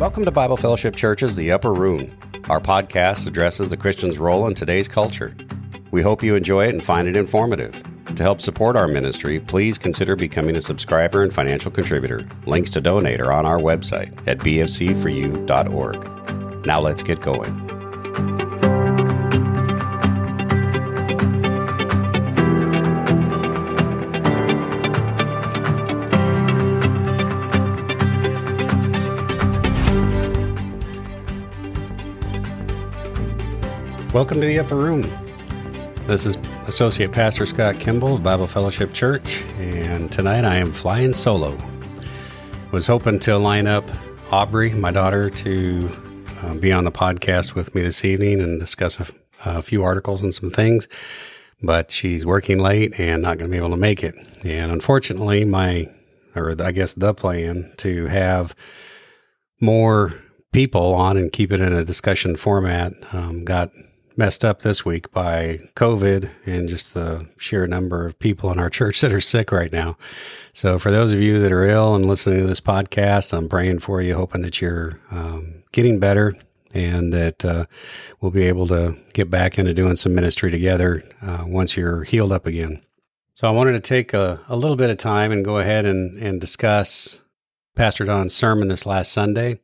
Welcome to Bible Fellowship Church's The Upper Room. Our podcast addresses the Christian's role in today's culture. We hope you enjoy it and find it informative. To help support our ministry, please consider becoming a subscriber and financial contributor. Links to donate are on our website at bfc4u.org. Now let's get going. Welcome to the Upper Room. This is Associate Pastor Scott Kimball of Bible Fellowship Church, and tonight I am flying solo. Was hoping to line up Aubrey, my daughter, to uh, be on the podcast with me this evening and discuss a, a few articles and some things, but she's working late and not going to be able to make it. And unfortunately, my, or I guess the plan to have more people on and keep it in a discussion format um, got messed up this week by COVID and just the sheer number of people in our church that are sick right now. So, for those of you that are ill and listening to this podcast, I'm praying for you, hoping that you're um, getting better and that uh, we'll be able to get back into doing some ministry together uh, once you're healed up again. So, I wanted to take a, a little bit of time and go ahead and, and discuss Pastor Don's sermon this last Sunday.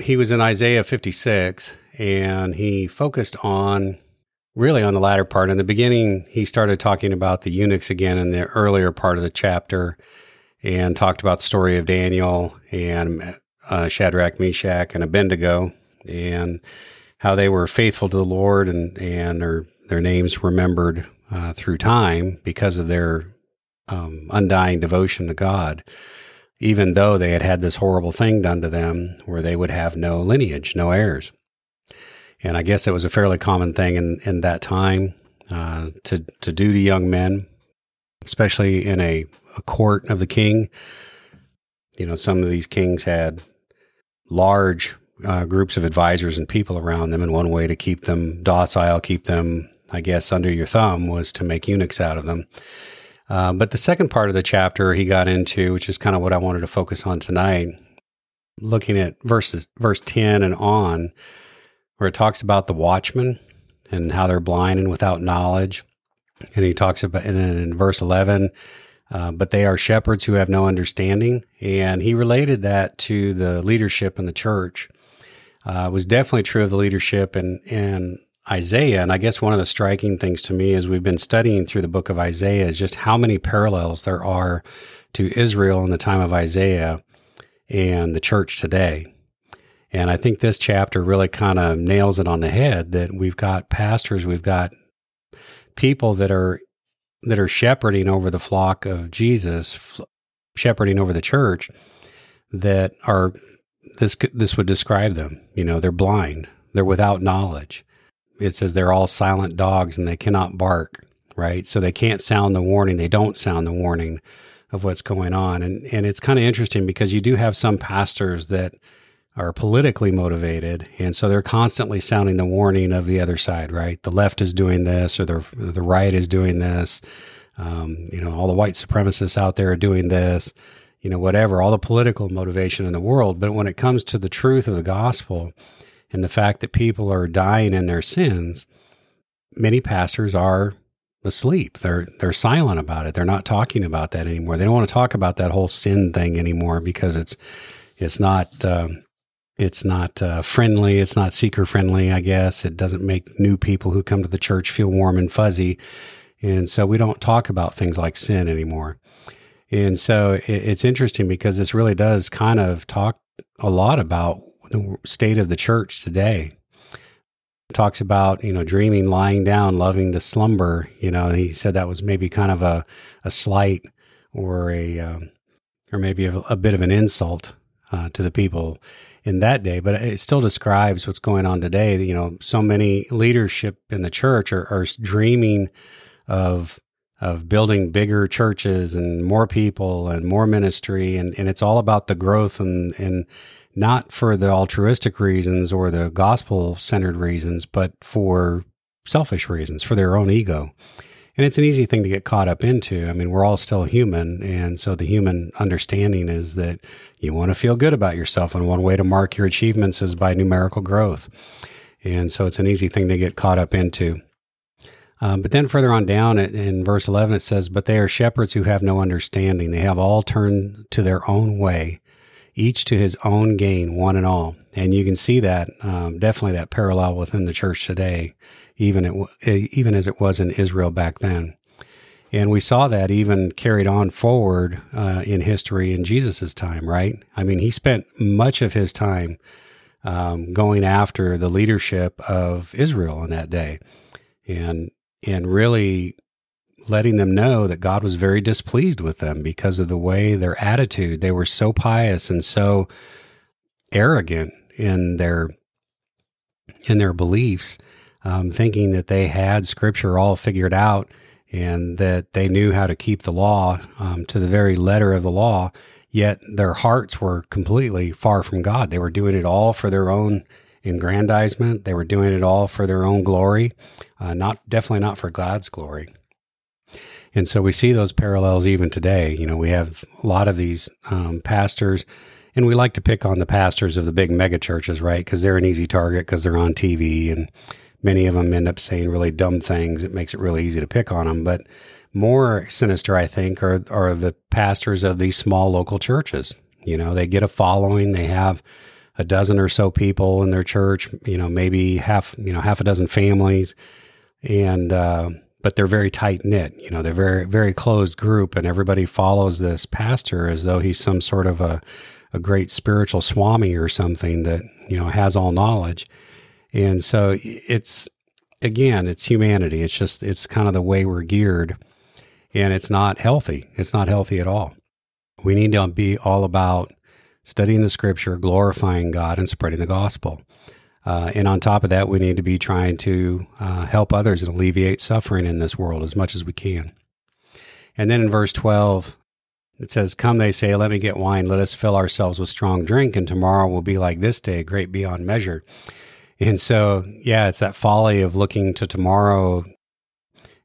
He was in Isaiah 56 and he focused on really on the latter part. In the beginning, he started talking about the eunuchs again in the earlier part of the chapter and talked about the story of Daniel and uh, Shadrach, Meshach, and Abednego and how they were faithful to the Lord and, and their, their names remembered uh, through time because of their um, undying devotion to God, even though they had had this horrible thing done to them where they would have no lineage, no heirs. And I guess it was a fairly common thing in, in that time uh, to, to do to young men, especially in a, a court of the king. You know, some of these kings had large uh, groups of advisors and people around them. And one way to keep them docile, keep them, I guess, under your thumb was to make eunuchs out of them. Uh, but the second part of the chapter he got into, which is kind of what I wanted to focus on tonight, looking at verses verse 10 and on, where it talks about the watchmen and how they're blind and without knowledge. And he talks about in, verse 11, uh, but they are shepherds who have no understanding. And he related that to the leadership in the church. Uh, was definitely true of the leadership in, in Isaiah. And I guess one of the striking things to me as we've been studying through the book of Isaiah is just how many parallels there are to Israel in the time of Isaiah and the church today. And I think this chapter really kind of nails it on the head that we've got pastors, we've got people that are that are shepherding over the flock of Jesus, shepherding over the church that are this this would describe them. You know, they're blind, they're without knowledge. It says they're all silent dogs and they cannot bark, right? So they can't sound the warning. They don't sound the warning of what's going on. And and it's kind of interesting because you do have some pastors that are politically motivated, and so they're constantly sounding the warning of the other side. Right, the left is doing this, or the the right is doing this. Um, you know, all the white supremacists out there are doing this. You know, whatever, all the political motivation in the world. But when it comes to the truth of the gospel and the fact that people are dying in their sins, many pastors are asleep. They're they're silent about it. They're not talking about that anymore. They don't want to talk about that whole sin thing anymore because it's it's not um, it's not uh, friendly. It's not seeker friendly, I guess. It doesn't make new people who come to the church feel warm and fuzzy. And so we don't talk about things like sin anymore. And so it, it's interesting because this really does kind of talk a lot about the state of the church today. It talks about, you know, dreaming, lying down, loving to slumber. You know, he said that was maybe kind of a, a slight or a, um, or maybe a, a, bit of an insult uh, to the people in that day, but it still describes what's going on today. You know, so many leadership in the church are, are dreaming of of building bigger churches and more people and more ministry, and, and it's all about the growth and and not for the altruistic reasons or the gospel centered reasons, but for selfish reasons, for their own ego. And it's an easy thing to get caught up into. I mean, we're all still human. And so the human understanding is that you want to feel good about yourself. And one way to mark your achievements is by numerical growth. And so it's an easy thing to get caught up into. Um, but then further on down in verse 11, it says, But they are shepherds who have no understanding. They have all turned to their own way, each to his own gain, one and all. And you can see that, um, definitely that parallel within the church today, even, it, even as it was in Israel back then. And we saw that even carried on forward uh, in history in Jesus' time, right? I mean, he spent much of his time um, going after the leadership of Israel in that day. And and really letting them know that God was very displeased with them because of the way their attitude. They were so pious and so arrogant in their in their beliefs, um, thinking that they had Scripture all figured out and that they knew how to keep the law um, to the very letter of the law. Yet their hearts were completely far from God. They were doing it all for their own aggrandizement. They were doing it all for their own glory, uh, not definitely not for God's glory. And so we see those parallels even today. You know, we have a lot of these um, pastors, and we like to pick on the pastors of the big mega churches, right? Because they're an easy target because they're on TV, and many of them end up saying really dumb things. It makes it really easy to pick on them. But more sinister, I think, are are the pastors of these small local churches. You know, they get a following, they have a dozen or so people in their church, you know, maybe half, you know, half a dozen families. And, uh, but they're very tight knit, you know, they're very, very closed group and everybody follows this pastor as though he's some sort of a, a great spiritual swami or something that, you know, has all knowledge. And so it's, again, it's humanity. It's just, it's kind of the way we're geared and it's not healthy. It's not healthy at all. We need to be all about studying the scripture, glorifying God, and spreading the gospel. Uh, and on top of that, we need to be trying to uh, help others and alleviate suffering in this world as much as we can. And then in verse 12, it says, Come, they say, let me get wine. Let us fill ourselves with strong drink, and tomorrow will be like this day, great beyond measure. And so, yeah, it's that folly of looking to tomorrow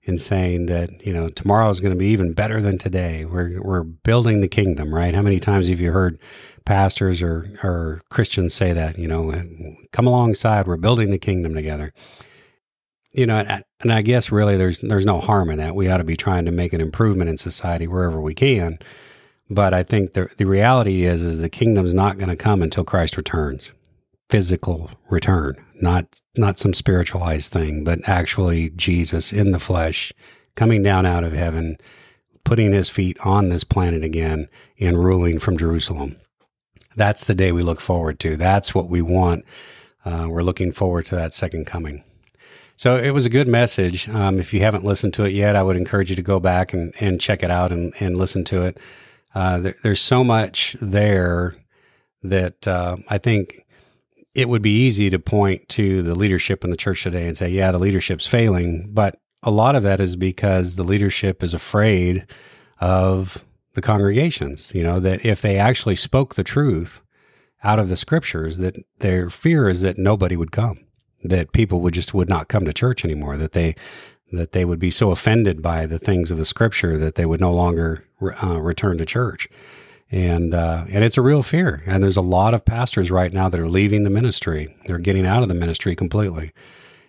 and saying that, you know, tomorrow is going to be even better than today. We're, we're building the kingdom, right? How many times have you heard pastors or, or Christians say that, you know, come alongside, we're building the kingdom together. You know, and I guess really there's there's no harm in that. We ought to be trying to make an improvement in society wherever we can. But I think the the reality is is the kingdom's not going to come until Christ returns. Physical return, not not some spiritualized thing, but actually Jesus in the flesh coming down out of heaven, putting his feet on this planet again and ruling from Jerusalem that's the day we look forward to. That's what we want. Uh, we're looking forward to that second coming. So it was a good message. Um, if you haven't listened to it yet, I would encourage you to go back and, and check it out and, and listen to it. Uh, there, there's so much there that uh, I think it would be easy to point to the leadership in the church today and say, yeah, the leadership's failing. But a lot of that is because the leadership is afraid of the congregations, you know, that if they actually spoke the truth out of the scriptures, that their fear is that nobody would come, that people would just would not come to church anymore, that they that they would be so offended by the things of the scripture that they would no longer uh, return to church. And uh, and it's a real fear. And there's a lot of pastors right now that are leaving the ministry. They're getting out of the ministry completely.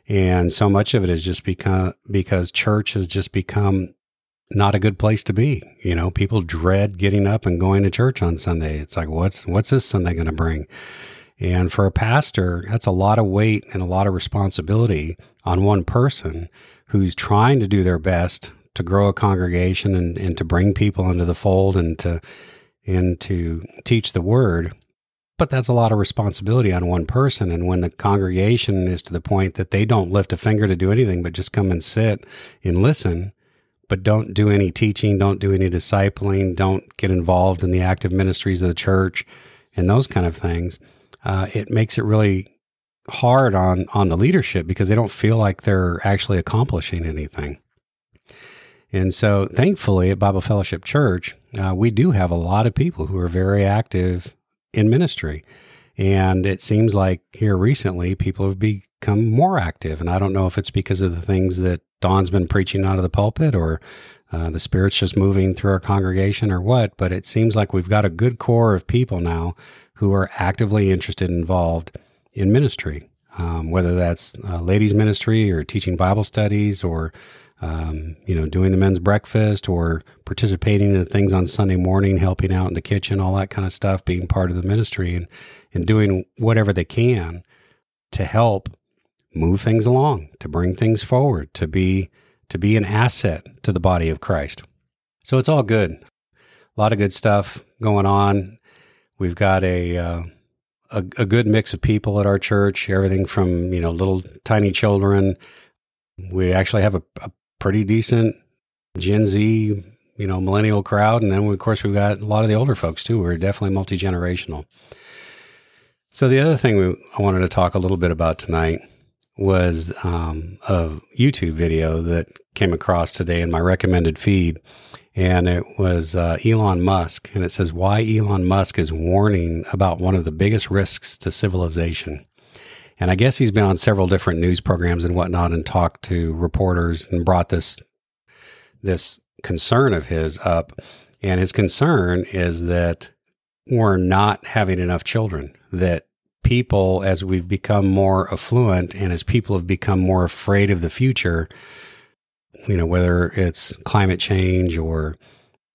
And so much of it is just because because church has just become not a good place to be. You know, people dread getting up and going to church on Sunday. It's like, what's what's this Sunday going to bring? And for a pastor, that's a lot of weight and a lot of responsibility on one person who's trying to do their best to grow a congregation and, and to bring people into the fold and to and to teach the word. But that's a lot of responsibility on one person. And when the congregation is to the point that they don't lift a finger to do anything but just come and sit and listen, but don't do any teaching, don't do any discipling, don't get involved in the active ministries of the church and those kind of things, uh, it makes it really hard on on the leadership because they don't feel like they're actually accomplishing anything. And so, thankfully, at Bible Fellowship Church, uh, we do have a lot of people who are very active in ministry. And it seems like here recently, people have become more active. And I don't know if it's because of the things that Don's been preaching out of the pulpit or uh, the Spirit's just moving through our congregation or what, but it seems like we've got a good core of people now who are actively interested and involved in ministry, um, whether that's uh, ladies' ministry or teaching Bible studies or um, you know, doing the men's breakfast or participating in things on Sunday morning, helping out in the kitchen, all that kind of stuff, being part of the ministry and, and doing whatever they can to help move things along, to bring things forward, to be to be an asset to the body of Christ. So it's all good. A lot of good stuff going on. We've got a uh, a, a good mix of people at our church. Everything from you know little tiny children. We actually have a, a pretty decent Gen Z, you know, millennial crowd, and then of course we've got a lot of the older folks too. We're definitely multi generational. So the other thing we, I wanted to talk a little bit about tonight was um, a YouTube video that came across today in my recommended feed. And it was uh, Elon Musk. And it says why Elon Musk is warning about one of the biggest risks to civilization. And I guess he's been on several different news programs and whatnot and talked to reporters and brought this this concern of his up. And his concern is that we're not having enough children, that people, as we've become more affluent and as people have become more afraid of the future, you know, whether it's climate change or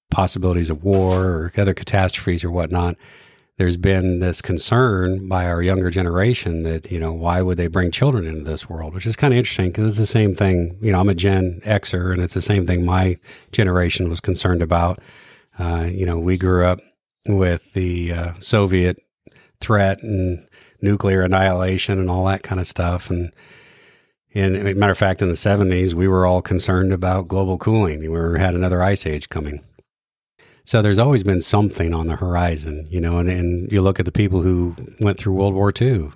possibilities of war or other catastrophes or whatnot, there's been this concern by our younger generation that, you know, why would they bring children into this world? Which is kind of interesting because it's the same thing. You know, I'm a Gen Xer and it's the same thing my generation was concerned about. Uh, you know, we grew up with the uh, Soviet threat and nuclear annihilation and all that kind of stuff. And, and matter of fact, in the 70s, we were all concerned about global cooling. We were, had another ice age coming. So there's always been something on the horizon, you know, and, and you look at the people who went through World War II,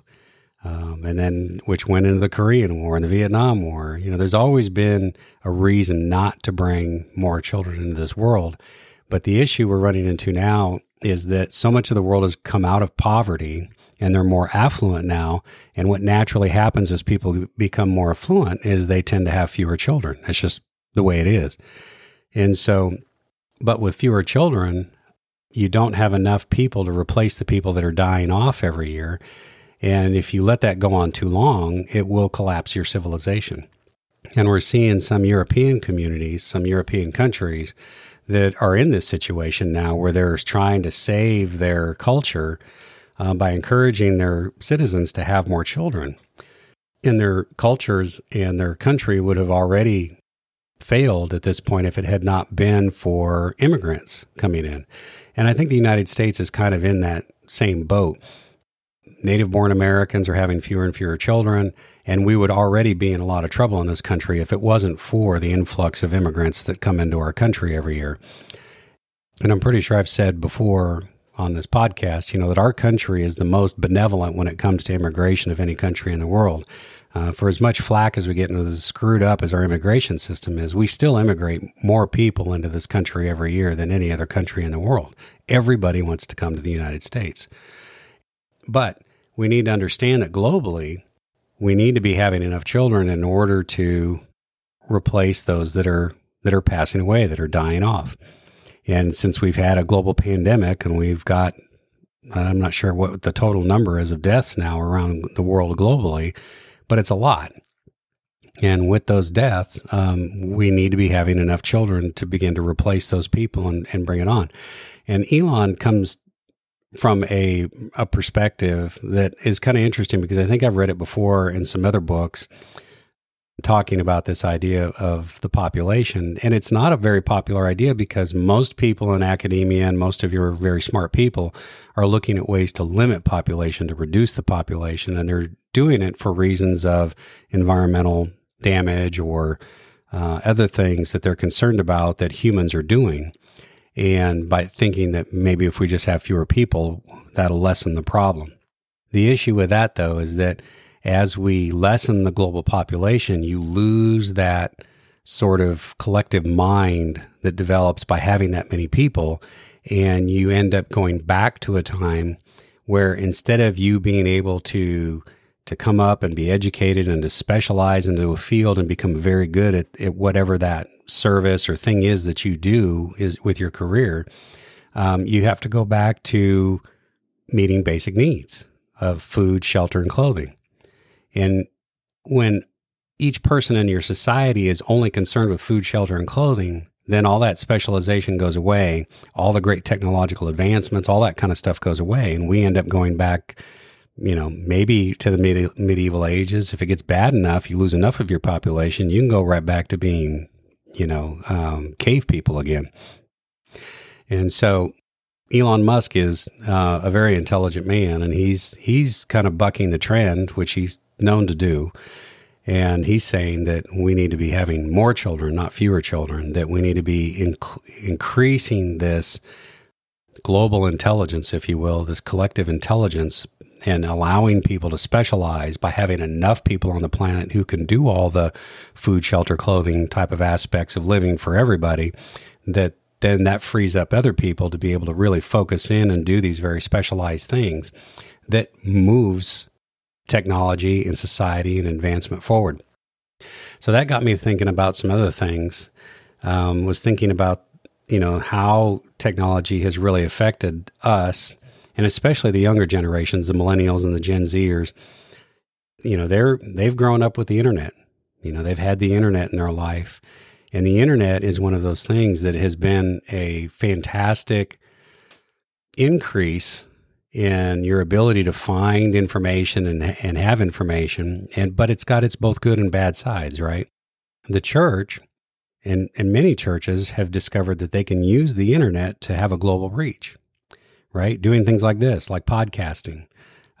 um, and then which went into the Korean War and the Vietnam War. You know, there's always been a reason not to bring more children into this world. But the issue we're running into now is that so much of the world has come out of poverty and they're more affluent now. And what naturally happens as people become more affluent is they tend to have fewer children. It's just the way it is. And so, but with fewer children, you don't have enough people to replace the people that are dying off every year. And if you let that go on too long, it will collapse your civilization. And we're seeing some European communities, some European countries that are in this situation now where they're trying to save their culture uh, by encouraging their citizens to have more children. And their cultures and their country would have already failed at this point if it had not been for immigrants coming in. And I think the United States is kind of in that same boat. Native born Americans are having fewer and fewer children, and we would already be in a lot of trouble in this country if it wasn't for the influx of immigrants that come into our country every year. And I'm pretty sure I've said before on this podcast, you know, that our country is the most benevolent when it comes to immigration of any country in the world. Uh, for as much flack as we get and as screwed up as our immigration system is, we still immigrate more people into this country every year than any other country in the world. Everybody wants to come to the United States. But we need to understand that globally, we need to be having enough children in order to replace those that are that are passing away, that are dying off. And since we've had a global pandemic and we've got, I'm not sure what the total number is of deaths now around the world globally, but it's a lot. And with those deaths, um, we need to be having enough children to begin to replace those people and, and bring it on. And Elon comes from a, a perspective that is kind of interesting because I think I've read it before in some other books talking about this idea of the population. And it's not a very popular idea because most people in academia and most of your very smart people are looking at ways to limit population, to reduce the population. And they're doing it for reasons of environmental damage or uh, other things that they're concerned about that humans are doing. And by thinking that maybe if we just have fewer people, that'll lessen the problem. The issue with that, though, is that as we lessen the global population, you lose that sort of collective mind that develops by having that many people. And you end up going back to a time where instead of you being able to to come up and be educated and to specialize into a field and become very good at, at whatever that service or thing is that you do is with your career, um, you have to go back to meeting basic needs of food, shelter, and clothing. And when each person in your society is only concerned with food, shelter, and clothing, then all that specialization goes away. All the great technological advancements, all that kind of stuff goes away. And we end up going back, you know, maybe to the medi- medieval ages. If it gets bad enough, you lose enough of your population, you can go right back to being, you know, um, cave people again. And so Elon Musk is uh, a very intelligent man, and he's he's kind of bucking the trend, which he's known to do. And he's saying that we need to be having more children, not fewer children, that we need to be inc- increasing this global intelligence, if you will, this collective intelligence, and allowing people to specialize by having enough people on the planet who can do all the food, shelter, clothing type of aspects of living for everybody, that then that frees up other people to be able to really focus in and do these very specialized things that moves technology and society and advancement forward. So that got me thinking about some other things. Um, was thinking about you know how technology has really affected us, and especially the younger generations, the millennials and the Gen Zers. You know they're they've grown up with the internet. You know they've had the internet in their life, and the internet is one of those things that has been a fantastic increase in your ability to find information and, and have information. And, but it's got its both good and bad sides, right? The church and, and many churches have discovered that they can use the internet to have a global reach, right? Doing things like this, like podcasting,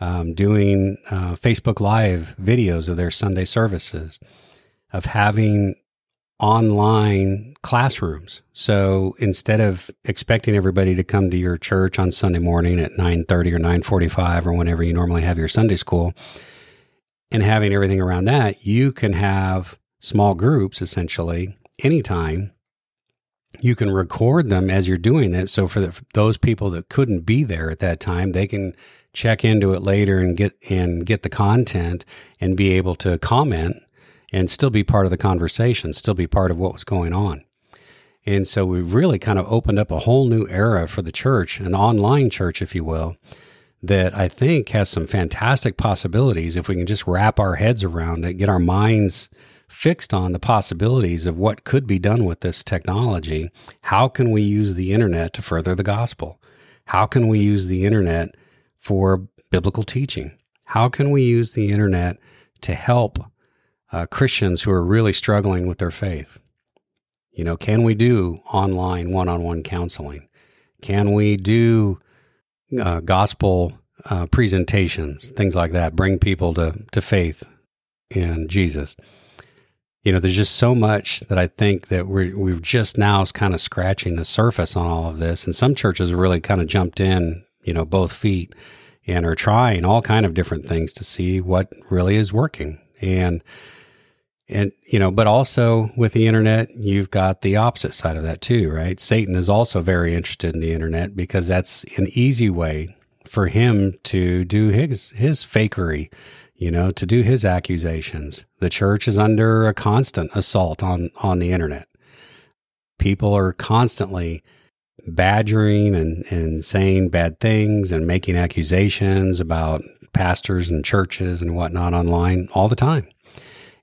um, doing uh, Facebook Live videos of their Sunday services, of having online classrooms. So instead of expecting everybody to come to your church on Sunday morning at 9:30 or 9:45 or whenever you normally have your Sunday school and having everything around that, you can have small groups essentially anytime. You can record them as you're doing it. So for the, those people that couldn't be there at that time, they can check into it later and get and get the content and be able to comment and still be part of the conversation, still be part of what was going on. And so we really kind of opened up a whole new era for the church, an online church, if you will, that I think has some fantastic possibilities if we can just wrap our heads around it, get our minds fixed on the possibilities of what could be done with this technology. How can we use the internet to further the gospel? How can we use the internet for biblical teaching? How can we use the internet to help uh, Christians who are really struggling with their faith. You know, can we do online one on one counseling? Can we do uh, gospel uh, presentations, things like that, bring people to, to faith in Jesus? You know, there's just so much that I think that we're, we've just now is kind of scratching the surface on all of this. And some churches really kind of jumped in, you know, both feet and are trying all kind of different things to see what really is working. And and you know but also with the internet you've got the opposite side of that too right? Satan is also very interested in the internet because that's an easy way for him to do his his fakery you know to do his accusations. The church is under a constant assault on on the internet. People are constantly badgering and and saying bad things and making accusations about pastors and churches and whatnot online all the time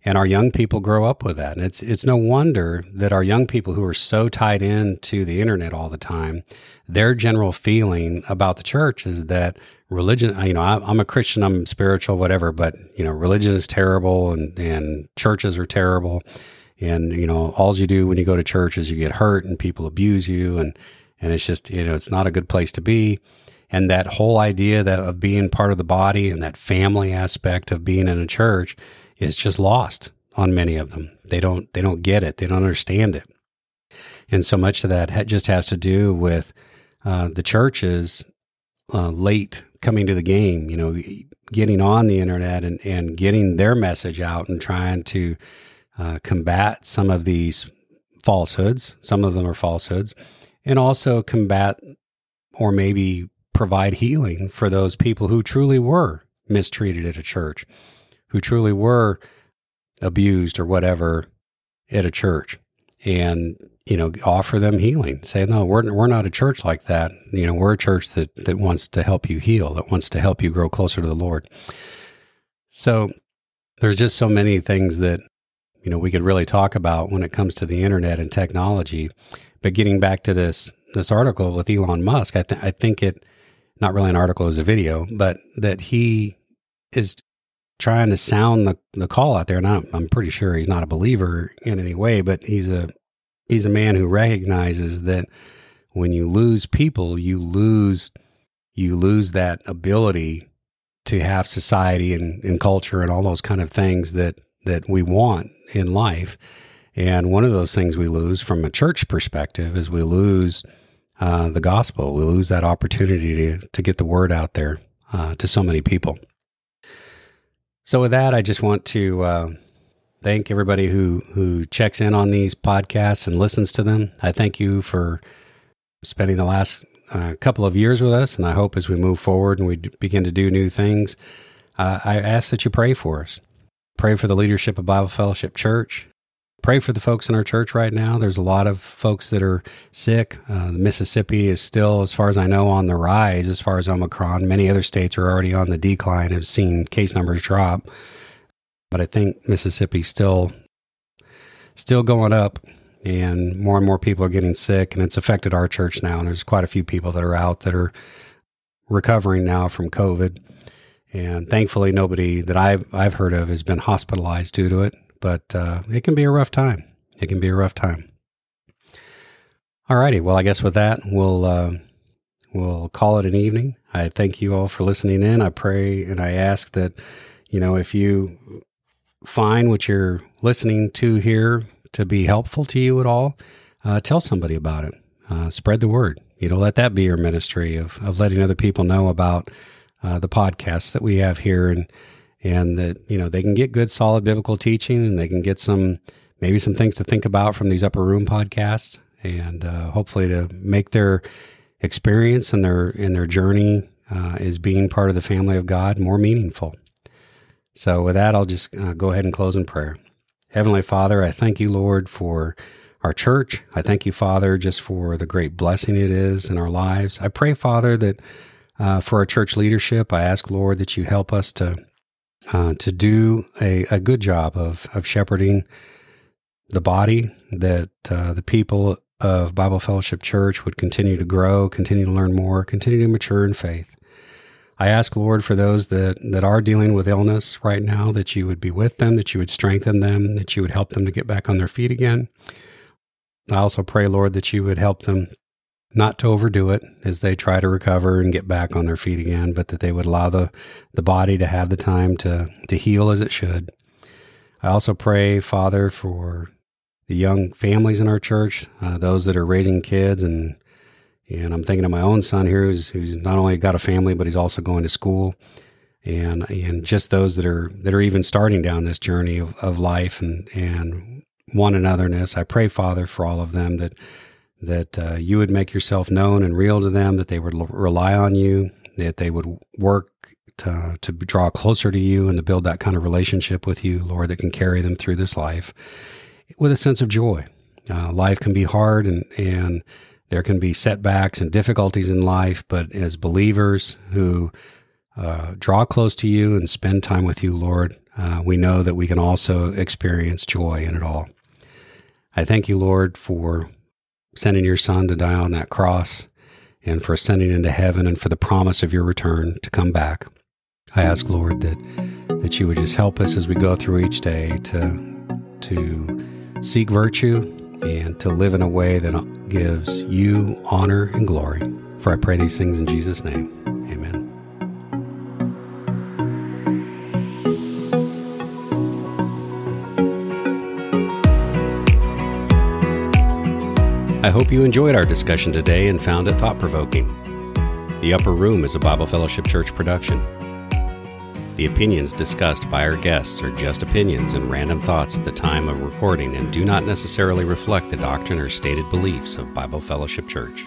and our young people grow up with that. And it's it's no wonder that our young people who are so tied into the internet all the time, their general feeling about the church is that religion. You know, I'm a Christian, I'm spiritual, whatever, but you know, religion is terrible, and and churches are terrible, and you know, all you do when you go to church is you get hurt and people abuse you, and and it's just you know, it's not a good place to be. And that whole idea that of being part of the body and that family aspect of being in a church is just lost on many of them. They don't they don't get it. They don't understand it. And so much of that just has to do with uh, the churches uh, late coming to the game. You know, getting on the internet and and getting their message out and trying to uh, combat some of these falsehoods. Some of them are falsehoods, and also combat or maybe provide healing for those people who truly were mistreated at a church, who truly were abused or whatever at a church, and you know offer them healing. Say, no, we're we're not a church like that. You know, we're a church that that wants to help you heal, that wants to help you grow closer to the Lord. So there's just so many things that you know we could really talk about when it comes to the internet and technology. But getting back to this this article with Elon Musk, I, th- I think it not really an article as a video, but that he is trying to sound the, the call out there. And I'm, I'm pretty sure he's not a believer in any way, but he's a he's a man who recognizes that when you lose people, you lose you lose that ability to have society and, and culture and all those kind of things that that we want in life. And one of those things we lose from a church perspective is we lose uh, the gospel. We lose that opportunity to, to get the word out there uh, to so many people. So, with that, I just want to uh, thank everybody who, who checks in on these podcasts and listens to them. I thank you for spending the last uh, couple of years with us, and I hope as we move forward and we d- begin to do new things, uh, I ask that you pray for us. Pray for the leadership of Bible Fellowship Church pray for the folks in our church right now. There's a lot of folks that are sick. Uh, Mississippi is still, as far as I know, on the rise as far as Omicron. Many other states are already on the decline, have seen case numbers drop. But I think Mississippi's still still going up and more and more people are getting sick and it's affected our church now and there's quite a few people that are out that are recovering now from COVID. And thankfully nobody that I've I've heard of has been hospitalized due to it but uh, it can be a rough time. It can be a rough time. Alrighty, well, I guess with that, we'll uh, we'll call it an evening. I thank you all for listening in. I pray and I ask that you know if you find what you're listening to here to be helpful to you at all, uh, tell somebody about it. Uh, spread the word. You know, let that be your ministry of of letting other people know about uh, the podcasts that we have here and and that you know they can get good solid biblical teaching and they can get some maybe some things to think about from these upper room podcasts and uh, hopefully to make their experience and their in their journey uh, as being part of the family of God more meaningful. So with that, I'll just uh, go ahead and close in prayer. Heavenly Father, I thank you, Lord, for our church. I thank you, Father, just for the great blessing it is in our lives. I pray, Father, that uh, for our church leadership, I ask, Lord, that you help us to uh, to do a, a good job of, of shepherding the body, that uh, the people of Bible Fellowship Church would continue to grow, continue to learn more, continue to mature in faith. I ask, Lord, for those that, that are dealing with illness right now, that you would be with them, that you would strengthen them, that you would help them to get back on their feet again. I also pray, Lord, that you would help them not to overdo it as they try to recover and get back on their feet again, but that they would allow the, the body to have the time to, to heal as it should. I also pray, Father, for the young families in our church, uh, those that are raising kids, and and I'm thinking of my own son here, who's, who's not only got a family, but he's also going to school, and and just those that are that are even starting down this journey of, of life and and one anotherness. I pray, Father, for all of them that that uh, you would make yourself known and real to them, that they would l- rely on you, that they would work to, to draw closer to you and to build that kind of relationship with you, Lord, that can carry them through this life with a sense of joy. Uh, life can be hard and, and there can be setbacks and difficulties in life, but as believers who uh, draw close to you and spend time with you, Lord, uh, we know that we can also experience joy in it all. I thank you, Lord, for sending your son to die on that cross and for ascending into heaven and for the promise of your return to come back. I ask, Lord, that, that you would just help us as we go through each day to, to seek virtue and to live in a way that gives you honor and glory. For I pray these things in Jesus' name. Amen. I hope you enjoyed our discussion today and found it thought provoking. The Upper Room is a Bible Fellowship Church production. The opinions discussed by our guests are just opinions and random thoughts at the time of recording and do not necessarily reflect the doctrine or stated beliefs of Bible Fellowship Church.